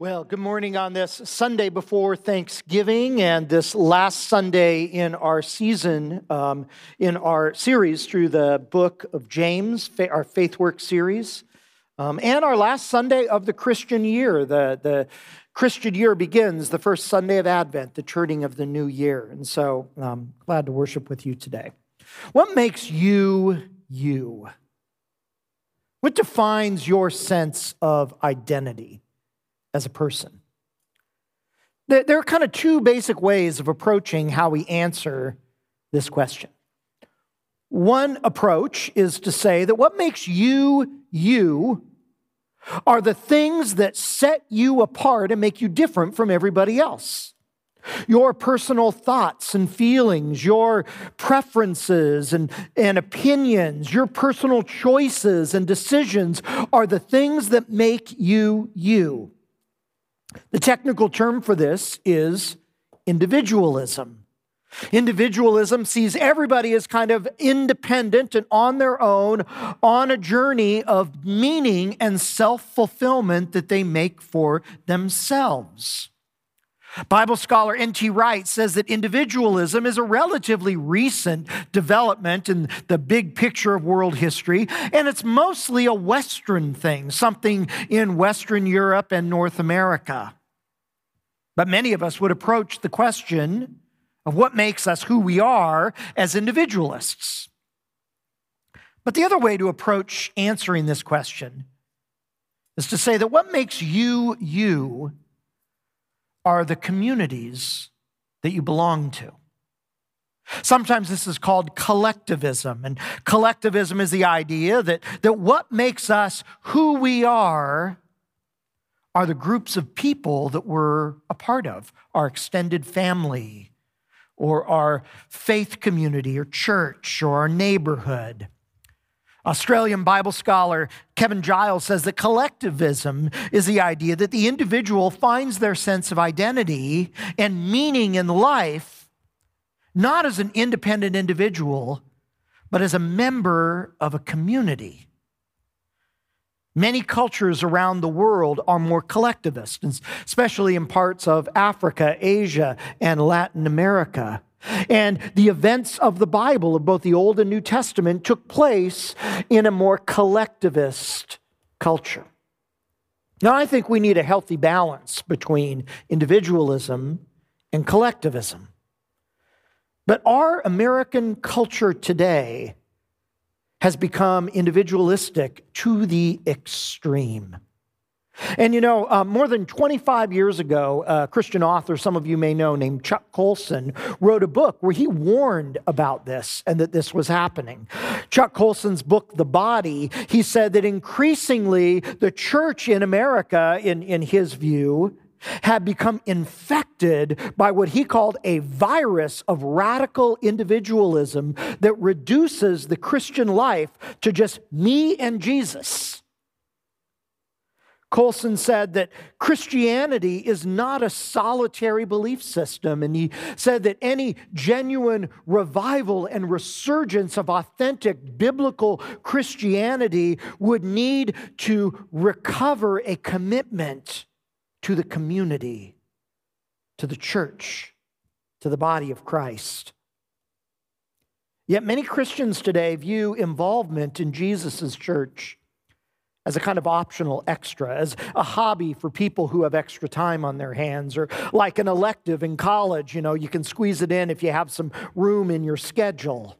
Well, good morning on this Sunday before Thanksgiving and this last Sunday in our season, um, in our series through the book of James, our Faith Work series, um, and our last Sunday of the Christian year. The, the Christian year begins the first Sunday of Advent, the turning of the new year. And so I'm um, glad to worship with you today. What makes you you? What defines your sense of identity? As a person. There are kind of two basic ways of approaching how we answer this question. One approach is to say that what makes you you are the things that set you apart and make you different from everybody else. Your personal thoughts and feelings, your preferences and, and opinions, your personal choices and decisions are the things that make you you. The technical term for this is individualism. Individualism sees everybody as kind of independent and on their own on a journey of meaning and self fulfillment that they make for themselves. Bible scholar N.T. Wright says that individualism is a relatively recent development in the big picture of world history, and it's mostly a Western thing, something in Western Europe and North America. But many of us would approach the question of what makes us who we are as individualists. But the other way to approach answering this question is to say that what makes you you are the communities that you belong to. Sometimes this is called collectivism, and collectivism is the idea that, that what makes us who we are are the groups of people that we're a part of, our extended family, or our faith community, or church, or our neighborhood. Australian Bible scholar Kevin Giles says that collectivism is the idea that the individual finds their sense of identity and meaning in life not as an independent individual, but as a member of a community. Many cultures around the world are more collectivist, especially in parts of Africa, Asia, and Latin America. And the events of the Bible, of both the Old and New Testament, took place in a more collectivist culture. Now, I think we need a healthy balance between individualism and collectivism. But our American culture today has become individualistic to the extreme. And you know, uh, more than 25 years ago, a Christian author, some of you may know, named Chuck Colson, wrote a book where he warned about this and that this was happening. Chuck Colson's book, The Body, he said that increasingly the church in America, in, in his view, had become infected by what he called a virus of radical individualism that reduces the Christian life to just me and Jesus. Colson said that Christianity is not a solitary belief system, and he said that any genuine revival and resurgence of authentic biblical Christianity would need to recover a commitment to the community, to the church, to the body of Christ. Yet many Christians today view involvement in Jesus' church as a kind of optional extra, as a hobby for people who have extra time on their hands, or like an elective in college, you know, you can squeeze it in if you have some room in your schedule.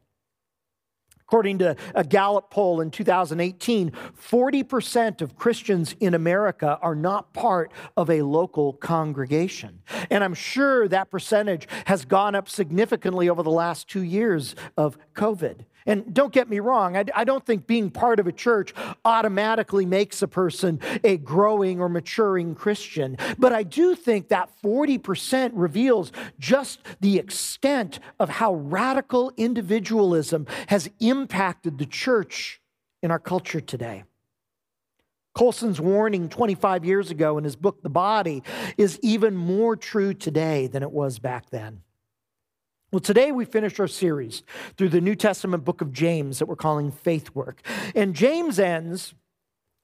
According to a Gallup poll in 2018, 40% of Christians in America are not part of a local congregation. And I'm sure that percentage has gone up significantly over the last two years of COVID. And don't get me wrong, I, I, don't think being part of a church automatically makes a person a growing or maturing Christian. But I do think that 40% reveals just the extent of how radical individualism has impacted the church in our culture today. Colson's warning 25 years ago in his book, The Body, is even more true today than it was back then. Well, today we finish our series through the New Testament book of James that we're calling Faith Work. And James ends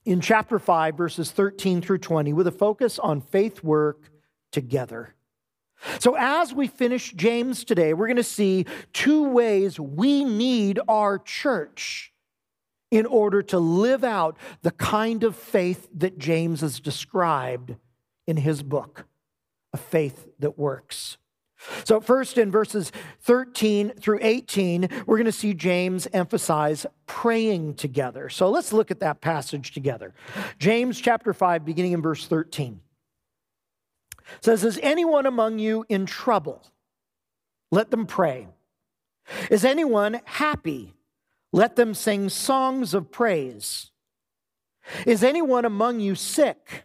in chapter 5, verses 13 through 20, with a focus on faith work together. So, as we finish James today, we're going to see two ways we need our church in order to live out the kind of faith that James has described in his book, a faith that works. So, first in verses 13 through 18, we're going to see James emphasize praying together. So, let's look at that passage together. James chapter 5, beginning in verse 13, says, Is anyone among you in trouble? Let them pray. Is anyone happy? Let them sing songs of praise. Is anyone among you sick?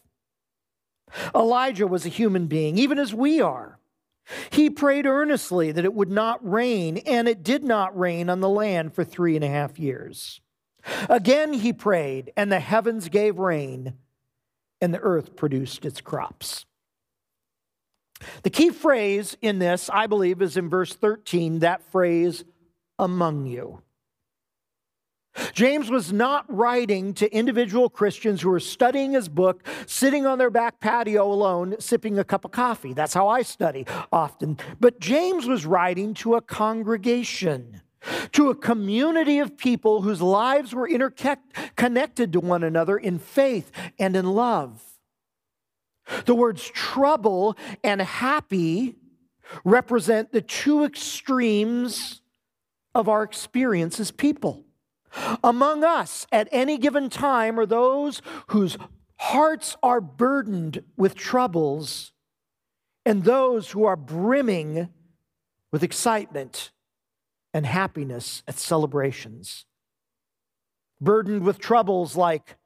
Elijah was a human being, even as we are. He prayed earnestly that it would not rain, and it did not rain on the land for three and a half years. Again he prayed, and the heavens gave rain, and the earth produced its crops. The key phrase in this, I believe, is in verse 13 that phrase, among you. James was not writing to individual Christians who were studying his book, sitting on their back patio alone, sipping a cup of coffee. That's how I study often. But James was writing to a congregation, to a community of people whose lives were interconnected to one another in faith and in love. The words trouble and happy represent the two extremes of our experience as people. Among us at any given time are those whose hearts are burdened with troubles and those who are brimming with excitement and happiness at celebrations. Burdened with troubles like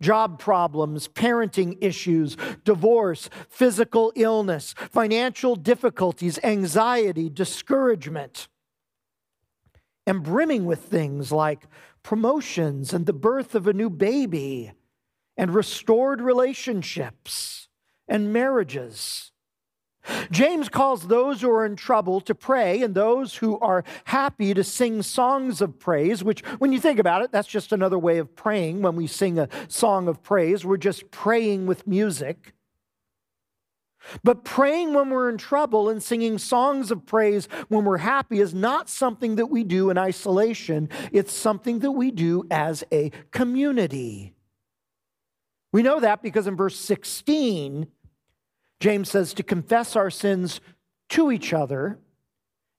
job problems, parenting issues, divorce, physical illness, financial difficulties, anxiety, discouragement, and brimming with things like promotions and the birth of a new baby and restored relationships and marriages. James calls those who are in trouble to pray and those who are happy to sing songs of praise, which, when you think about it, that's just another way of praying. When we sing a song of praise, we're just praying with music. But praying when we're in trouble and singing songs of praise when we're happy is not something that we do in isolation. It's something that we do as a community. We know that because in verse 16, James says to confess our sins to each other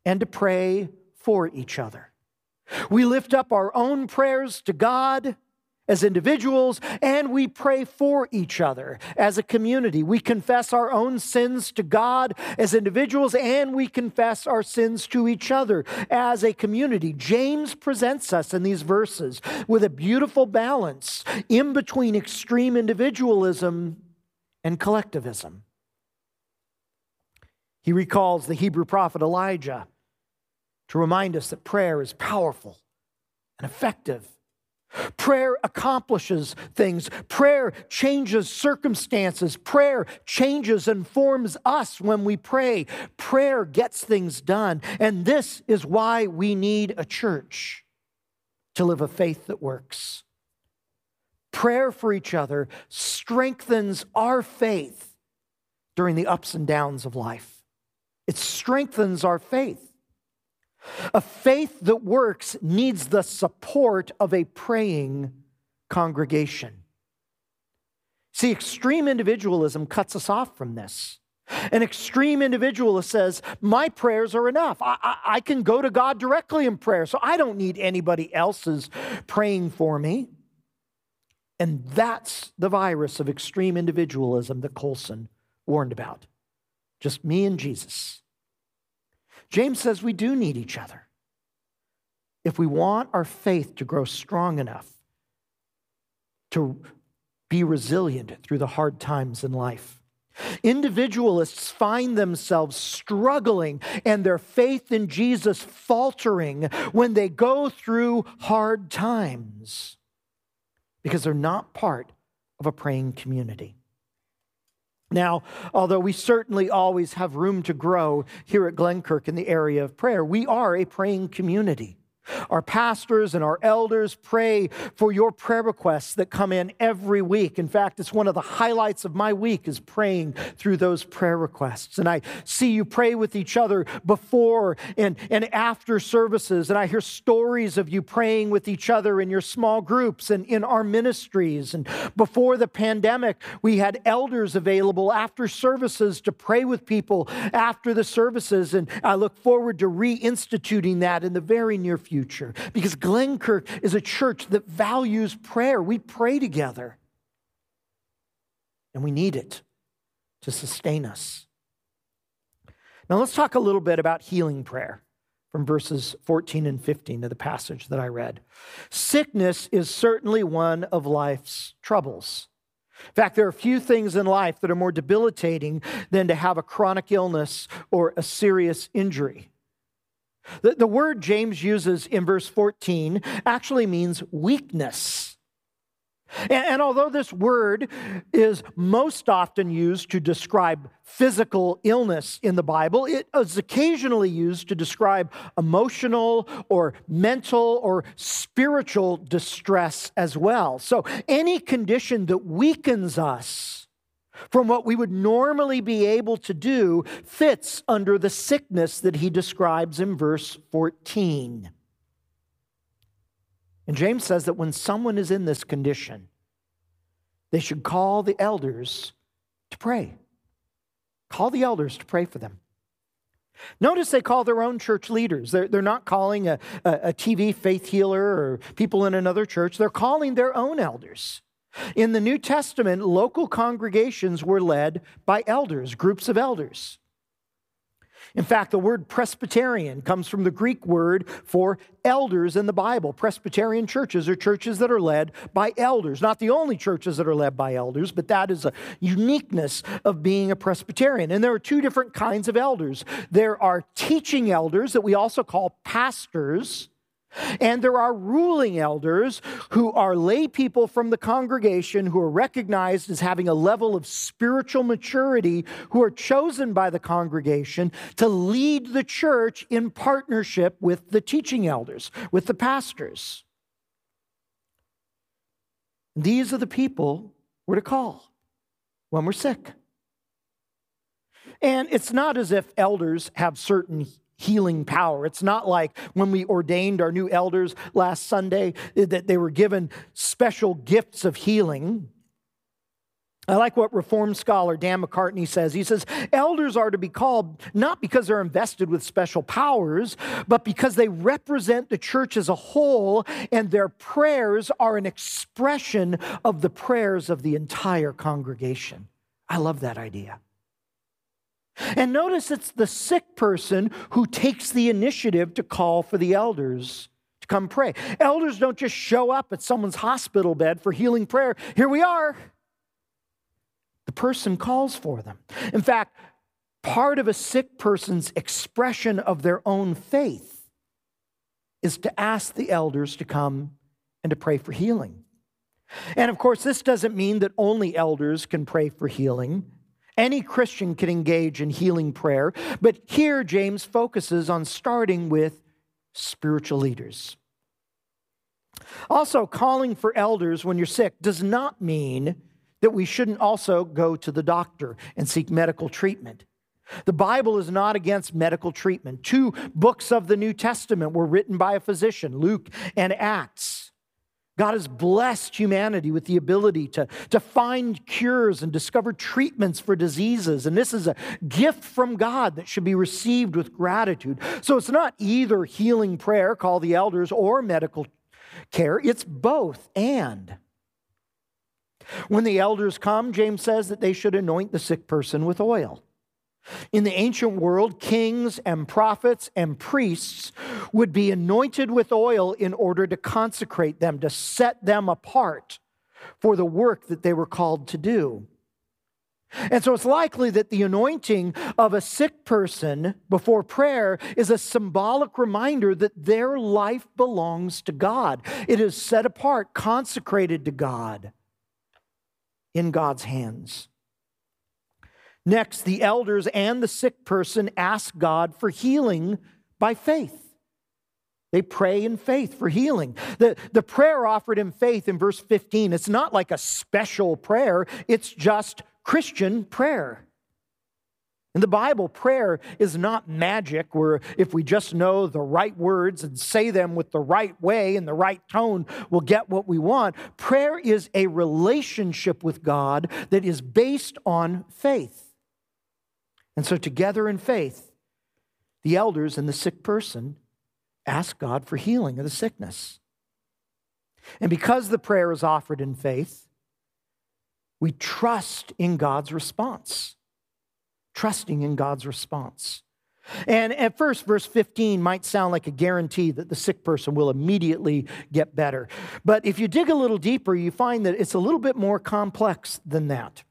and to pray for each other. We lift up our own prayers to God as individuals, and we pray for each other as a community. We confess our own sins to God as individuals, and we confess our sins to each other as a community. James presents us in these verses with a beautiful balance in between extreme individualism and collectivism. He recalls the Hebrew prophet Elijah to remind us that prayer is powerful and effective Prayer accomplishes things. Prayer changes circumstances. Prayer changes and forms us when we pray. Prayer gets things done. And this is why we need a church to live a faith that works. Prayer for each other strengthens our faith during the ups and downs of life. It strengthens our faith. A faith that works needs the support of a praying congregation. See, extreme individualism cuts us off from this. An extreme individualist says, My prayers are enough. I, I, I, can go to God directly in prayer, so I don't need anybody else's praying for me. And that's the virus of extreme individualism that Colson warned about. Just me and Jesus. James says we do need each other. If we want our faith to grow strong enough to be resilient through the hard times in life. Individualists find themselves struggling and their faith in Jesus faltering when they go through hard times because they're not part of a praying community. Now, although we certainly always have room to grow here at Glenkirk in the area of prayer, we are a praying community. Our pastors and our elders pray for your prayer requests that come in every week. In fact, it's one of the highlights of my week is praying through those prayer requests. And I see you pray with each other before and, and after services. And I hear stories of you praying with each other in your small groups and in our ministries. And before the pandemic, we had elders available after services to pray with people after the services. And I look forward to reinstituting that in the very near future future because Glenkirk is a church that values prayer. We pray together, and we need it to sustain us. Now, let's talk a little bit about healing prayer from verses 14 and 15 of the passage that I read. Sickness is certainly one of life's troubles. In fact, there are few things in life that are more debilitating than to have a chronic illness or a serious injury. The, the word James uses in verse 14 actually means weakness. And, and, although this word is most often used to describe physical illness in the Bible, it is occasionally used to describe emotional or mental or spiritual distress as well. So, any condition that weakens us from what we would normally be able to do fits under the sickness that he describes in verse 14. And James says that when someone is in this condition, they should call the elders to pray. Call the elders to pray for them. Notice they call their own church leaders. They're, they're not calling a, a, a TV faith healer or people in another church. They're calling their own elders. In the New Testament, local congregations were led by elders, groups of elders. In fact, the word Presbyterian comes from the Greek word for elders in the Bible. Presbyterian churches are churches that are led by elders. Not the only churches that are led by elders, but that is a uniqueness of being a Presbyterian. And there are two different kinds of elders there are teaching elders that we also call pastors. And there are ruling elders who are lay people from the congregation who are recognized as having a level of spiritual maturity, who are chosen by the congregation to lead the church in partnership with the teaching elders, with the pastors. These are the people we're to call when we're sick. And it's not as if elders have certain healing power. It's not like when we ordained our new elders last Sunday that they were given special gifts of healing. I like what Reformed scholar Dan McCartney says. He says, Elders are to be called not because they're invested with special powers, but because they represent the church as a whole, and their prayers are an expression of the prayers of the entire congregation. I love that idea. And notice it's the sick person who takes the initiative to call for the elders to come pray. Elders don't just show up at someone's hospital bed for healing prayer. Here we are. The person calls for them. In fact, part of a sick person's expression of their own faith is to ask the elders to come and to pray for healing. And of course, this doesn't mean that only elders can pray for healing. Any Christian can engage in healing prayer, but here James focuses on starting with spiritual leaders. Also, calling for elders when you're sick does not mean that we shouldn't also go to the doctor and seek medical treatment. The Bible is not against medical treatment. Two books of the New Testament were written by a physician, Luke and Acts. God has blessed humanity with the ability to, to find cures and discover treatments for diseases. And this is a gift from God that should be received with gratitude. So it's not either healing prayer, call the elders, or medical care, it's both and. When the elders come, James says that they should anoint the sick person with oil. In the ancient world, kings and prophets and priests would be anointed with oil in order to consecrate them, to set them apart for the work that they were called to do. And so it's likely that the anointing of a sick person before prayer is a symbolic reminder that their life belongs to God. It is set apart, consecrated to God, in God's hands. Next, the elders and the sick person ask God for healing by faith. They pray in faith for healing. The, the prayer offered in faith in verse 15, it's not like a special prayer, it's just Christian prayer. In the Bible, prayer is not magic where if we just know the right words and say them with the right way and the right tone, we'll get what we want. Prayer is a relationship with God that is based on faith. And so, together in faith, the elders and the sick person ask God for healing of the sickness. And because the prayer is offered in faith, we trust in God's response. Trusting in God's response. And at first, verse 15 might sound like a guarantee that the sick person will immediately get better. But if you dig a little deeper, you find that it's a little bit more complex than that.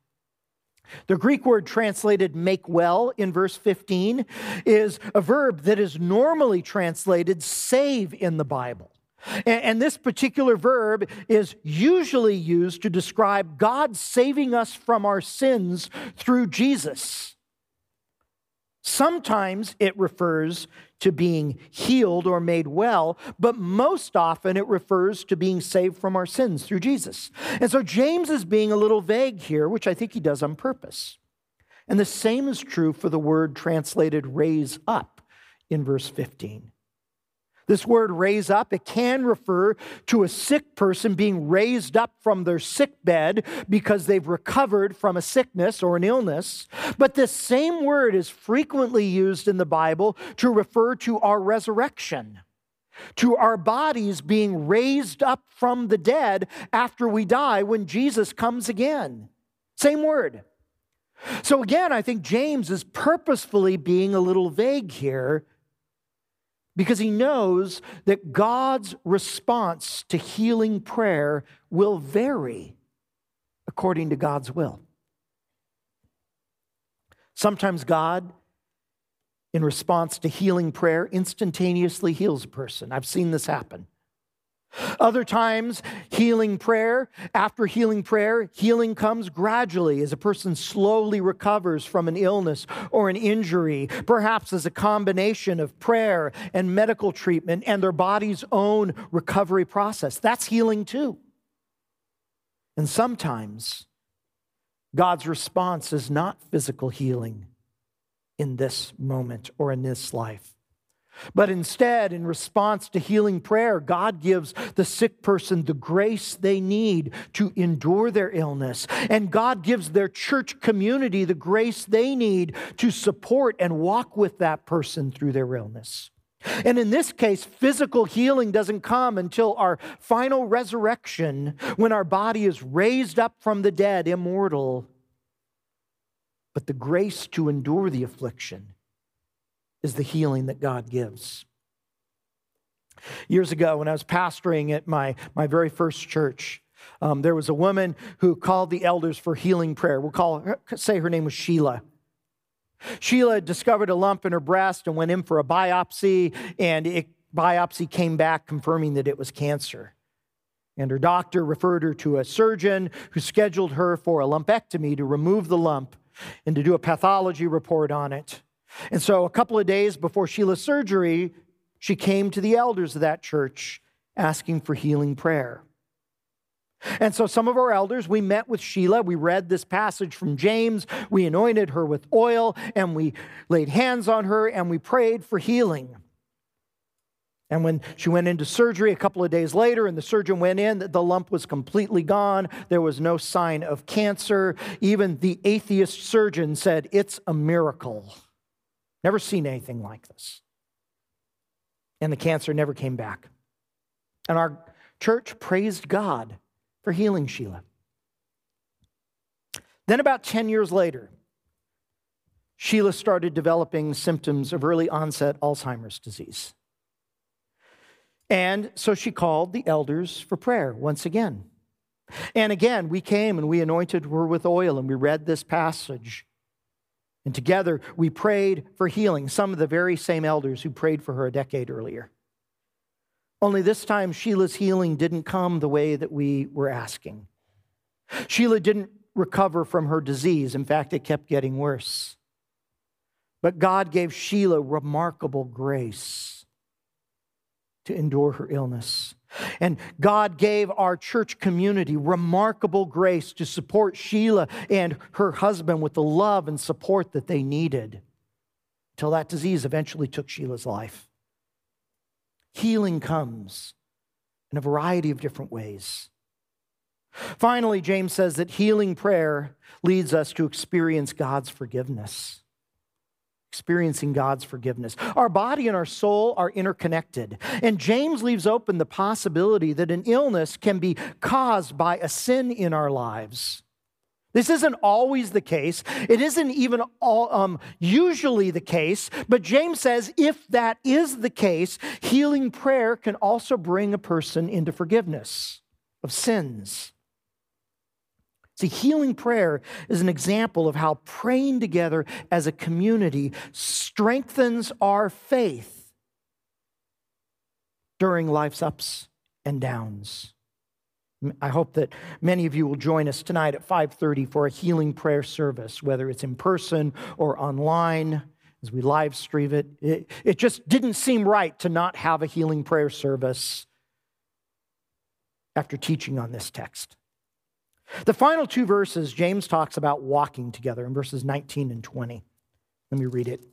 The Greek word translated make well in verse 15 is a verb that is normally translated save in the Bible. And, this particular verb is usually used to describe God saving us from our sins through Jesus. Sometimes it refers to being healed or made well, but most often it refers to being saved from our sins through Jesus. And so James is being a little vague here, which I think he does on purpose. And the same is true for the word translated raise up in verse 15. This word raise up, it can refer to a sick person being raised up from their sick bed because they've recovered from a sickness or an illness. But this same word is frequently used in the Bible to refer to our resurrection, to our bodies being raised up from the dead after we die when Jesus comes again. Same word. So again, I think James is purposefully being a little vague here because he knows that God's response to healing prayer will vary according to God's will. Sometimes God, in response to healing prayer, instantaneously heals a person. I've seen this happen. Other times, healing prayer, after healing prayer, healing comes gradually as a person slowly recovers from an illness or an injury, perhaps as a combination of prayer and medical treatment and their body's own recovery process. That's healing too. And sometimes, God's response is not physical healing in this moment or in this life. But instead, in response to healing prayer, God gives the sick person the grace they need to endure their illness. And God gives their church community the grace they need to support and walk with that person through their illness. And in this case, physical healing doesn't come until our final resurrection, when our body is raised up from the dead, immortal. But the grace to endure the affliction is the healing that God gives. Years ago, when I was pastoring at my, my very first church, um, there was a woman who called the elders for healing prayer. We'll call her, say her name was Sheila. Sheila discovered a lump in her breast and went in for a biopsy, and it, biopsy came back confirming that it was cancer. And her doctor referred her to a surgeon who scheduled her for a lumpectomy to remove the lump and to do a pathology report on it. And so, a couple of days before Sheila's surgery, she came to the elders of that church asking for healing prayer. And so, some of our elders, we met with Sheila. We read this passage from James. We anointed her with oil and we laid hands on her and we prayed for healing. And when she went into surgery a couple of days later and the surgeon went in, the lump was completely gone. There was no sign of cancer. Even the atheist surgeon said, It's a miracle. Never seen anything like this. And the cancer never came back. And our church praised God for healing Sheila. Then, about 10 years later, Sheila started developing symptoms of early onset Alzheimer's disease. And so she called the elders for prayer once again. And again, we came and we anointed her with oil and we read this passage. And together we prayed for healing, some of the very same elders who prayed for her a decade earlier. Only this time, Sheila's healing didn't come the way that we were asking. Sheila didn't recover from her disease. In fact, it kept getting worse. But God gave Sheila remarkable grace to endure her illness. And God gave our church community remarkable grace to support Sheila and her husband with the love and support that they needed until that disease eventually took Sheila's life. Healing comes in a variety of different ways. Finally, James says that healing prayer leads us to experience God's forgiveness experiencing God's forgiveness. Our body and our soul are interconnected. And James leaves open the possibility that an illness can be caused by a sin in our lives. This isn't always the case. It isn't even all, um, usually the case. But James says if that is the case, healing prayer can also bring a person into forgiveness of sins. See, healing prayer is an example of how praying together as a community strengthens our faith during life's ups and downs. I hope that many of you will join us tonight at 5:30 for a healing prayer service, whether it's in person or online as we live stream it. it. It just didn't seem right to not have a healing prayer service after teaching on this text. The final two verses, James talks about walking together in verses 19 and 20. Let me read it.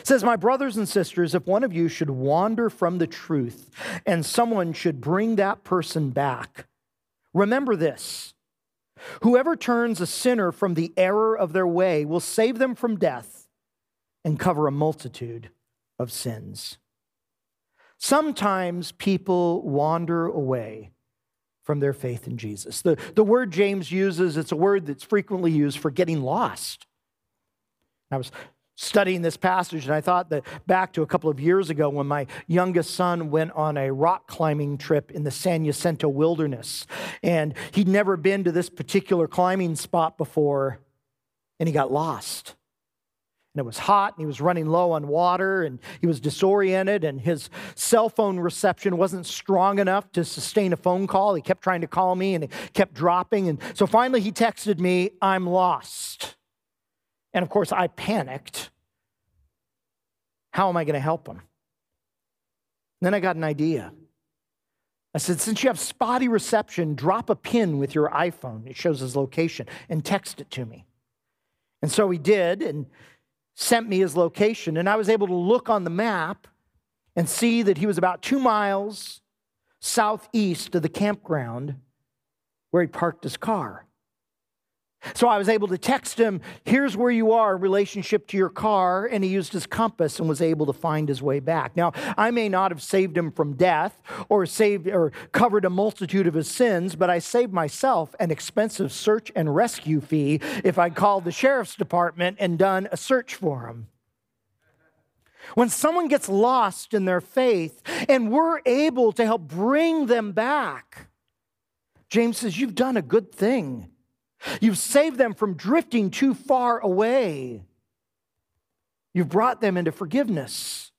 It says, My brothers and sisters, if one of you should wander from the truth and someone should bring that person back, remember this whoever turns a sinner from the error of their way will save them from death and cover a multitude of sins. Sometimes people wander away from their faith in Jesus. The, the word James uses, it's a word that's frequently used for getting lost. I was studying this passage and I thought that back to a couple of years ago when my youngest son went on a rock climbing trip in the San Jacinto wilderness. And he'd never been to this particular climbing spot before and he got lost and it was hot and he was running low on water and he was disoriented and his cell phone reception wasn't strong enough to sustain a phone call he kept trying to call me and it kept dropping and so finally he texted me i'm lost and of course i panicked how am i going to help him then i got an idea I said, since you have spotty reception, drop a pin with your iPhone. It shows his location and text it to me. And so he did. And sent me his location, and I was able to look on the map and see that he was about two miles southeast of the campground where he parked his car. So I was able to text him, here's where you are in relationship to your car, and he used his compass and was able to find his way back. Now, I may not have saved him from death or saved or covered a multitude of his sins, but I saved myself an expensive search and rescue fee if I called the sheriff's department and done a search for him. When someone gets lost in their faith and we're able to help bring them back, James says, You've done a good thing. You've saved them from drifting too far away. You've brought them into forgiveness.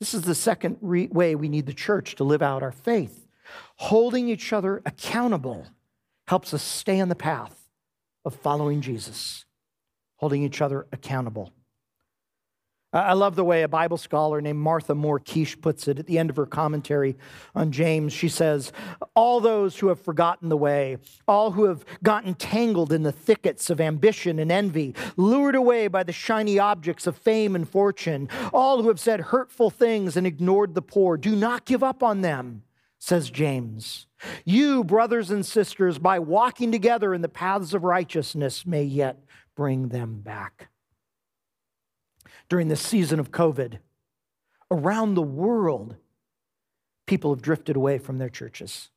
This is the second re- way we need the church to live out our faith. Holding each other accountable helps us stay on the path of following Jesus. Holding each other accountable. I love the way a Bible scholar named Martha Moore Keish puts it at the end of her commentary on James. She says, All those who have forgotten the way, all who have gotten tangled in the thickets of ambition and envy, lured away by the shiny objects of fame and fortune, all who have said hurtful things and ignored the poor, do not give up on them, says James. You, brothers and sisters, by walking together in the paths of righteousness, may yet bring them back during this season of COVID. Around the world, people have drifted away from their churches.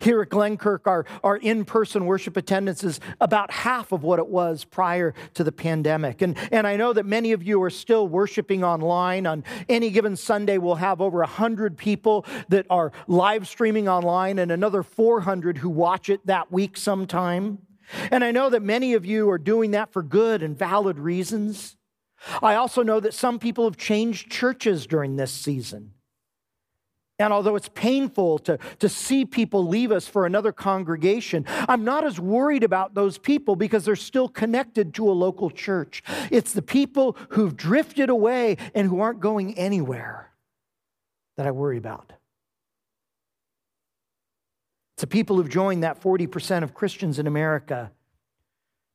Here at Glenkirk, our, our in person worship attendance is about half of what it was prior to the pandemic. And, and I know that many of you are still worshiping online. On any given Sunday, we'll have over 100 people that are live streaming online and another 400 who watch it that week sometime. And I know that many of you are doing that for good and valid reasons. I also know that some people have changed churches during this season. And although it's painful to, to see people leave us for another congregation, I'm not as worried about those people because they're still connected to a local church. It's the people who've drifted away and who aren't going anywhere that I worry about. It's the people who've joined that 40% of Christians in America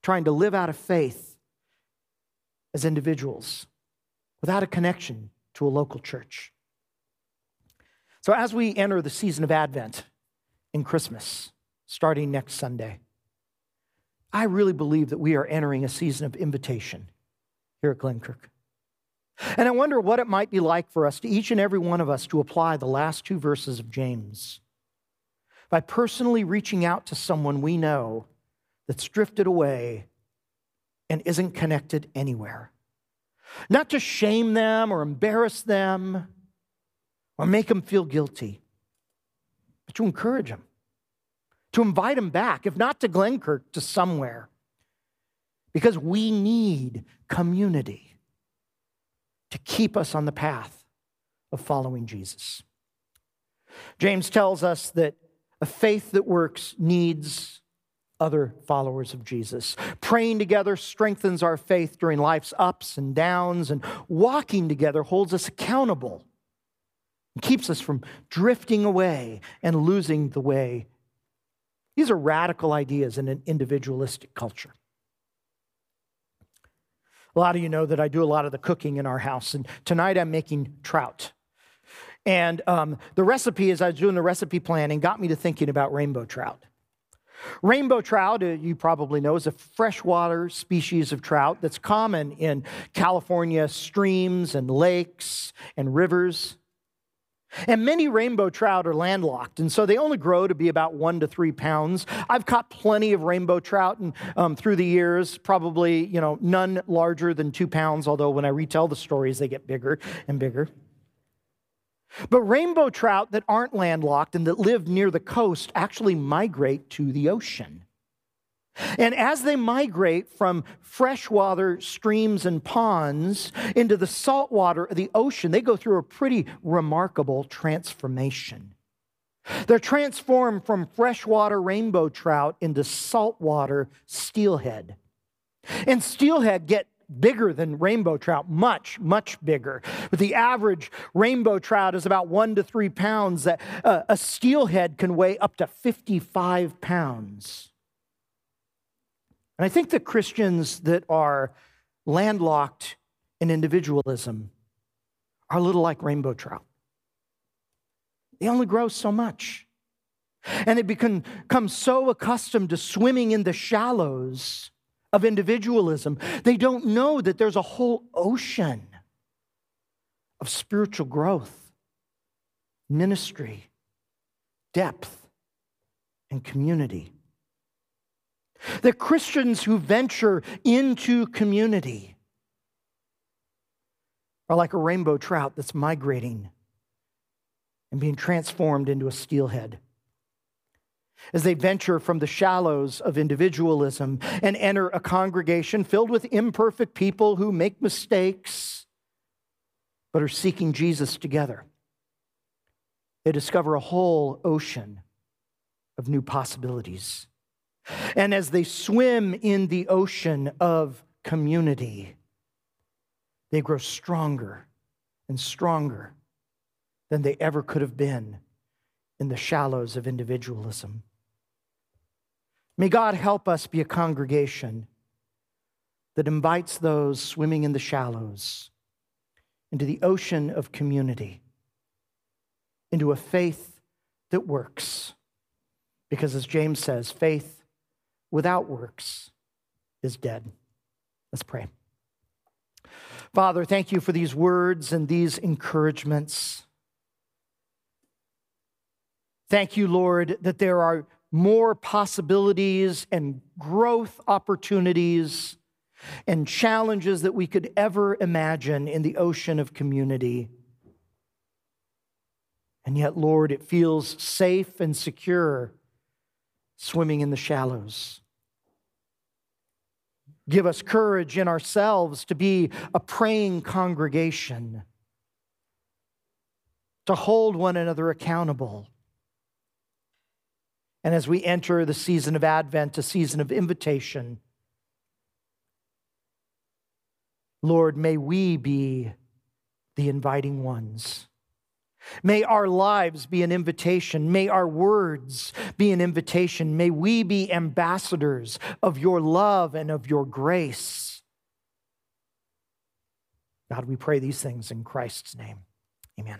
trying to live out of faith as individuals without a connection to a local church. So, as we enter the season of Advent in Christmas, starting next Sunday, I really believe that we are entering a season of invitation here at Glenkirk. And I wonder what it might be like for us to each and every one of us to apply the last two verses of James by personally reaching out to someone we know that's drifted away and isn't connected anywhere. Not to shame them or embarrass them, or make them feel guilty, but to encourage them, to invite them back, if not to Glenkirk, to somewhere. Because we need community to keep us on the path of following Jesus. James tells us that a faith that works needs other followers of Jesus. Praying together strengthens our faith during life's ups and downs, and walking together holds us accountable it keeps us from drifting away and losing the way. These are radical ideas in an individualistic culture. A lot of you know that I do a lot of the cooking in our house, and tonight I'm making trout. And um, the recipe, as I was doing the recipe planning, got me to thinking about rainbow trout. Rainbow trout, uh, you probably know, is a freshwater species of trout that's common in California streams and lakes and rivers. And many rainbow trout are landlocked, and so they only grow to be about one to three pounds. I've caught plenty of rainbow trout and, um, through the years, probably you know none larger than two pounds. Although when I retell the stories, they get bigger and bigger. But rainbow trout that aren't landlocked and that live near the coast actually migrate to the ocean. And as they migrate from freshwater streams and ponds into the saltwater of the ocean, they go through a pretty remarkable transformation. They're transformed from freshwater rainbow trout into saltwater steelhead. And steelhead get bigger than rainbow trout, much, much bigger. But the average rainbow trout is about one to three pounds. That uh, a steelhead can weigh up to 55 pounds. And I think the Christians that are landlocked in individualism are a little like rainbow trout. They only grow so much. And they become, so accustomed to swimming in the shallows of individualism, they don't know that there's a whole ocean of spiritual growth, ministry, depth, and community the Christians who venture into community are like a rainbow trout that's migrating and being transformed into a steelhead. As they venture from the shallows of individualism and enter a congregation filled with imperfect people who make mistakes but are seeking Jesus together, they discover a whole ocean of new possibilities. And as they swim in the ocean of community, they grow stronger and stronger than they ever could have been in the shallows of individualism. May God help us be a congregation that invites those swimming in the shallows into the ocean of community, into a faith that works. Because as James says, faith without works is dead. Let's pray. Father, thank you for these words and these encouragements. Thank you, Lord, that there are more possibilities and growth opportunities and challenges that we could ever imagine in the ocean of community. And yet, Lord, it feels safe and secure swimming in the shallows. Give us courage in ourselves to be a praying congregation, to hold one another accountable. And as we enter the season of Advent, a season of invitation, Lord, may we be the inviting ones. May our lives be an invitation. May our words be an invitation. May we be ambassadors of your love and of your grace. God, we pray these things in Christ's name. Amen.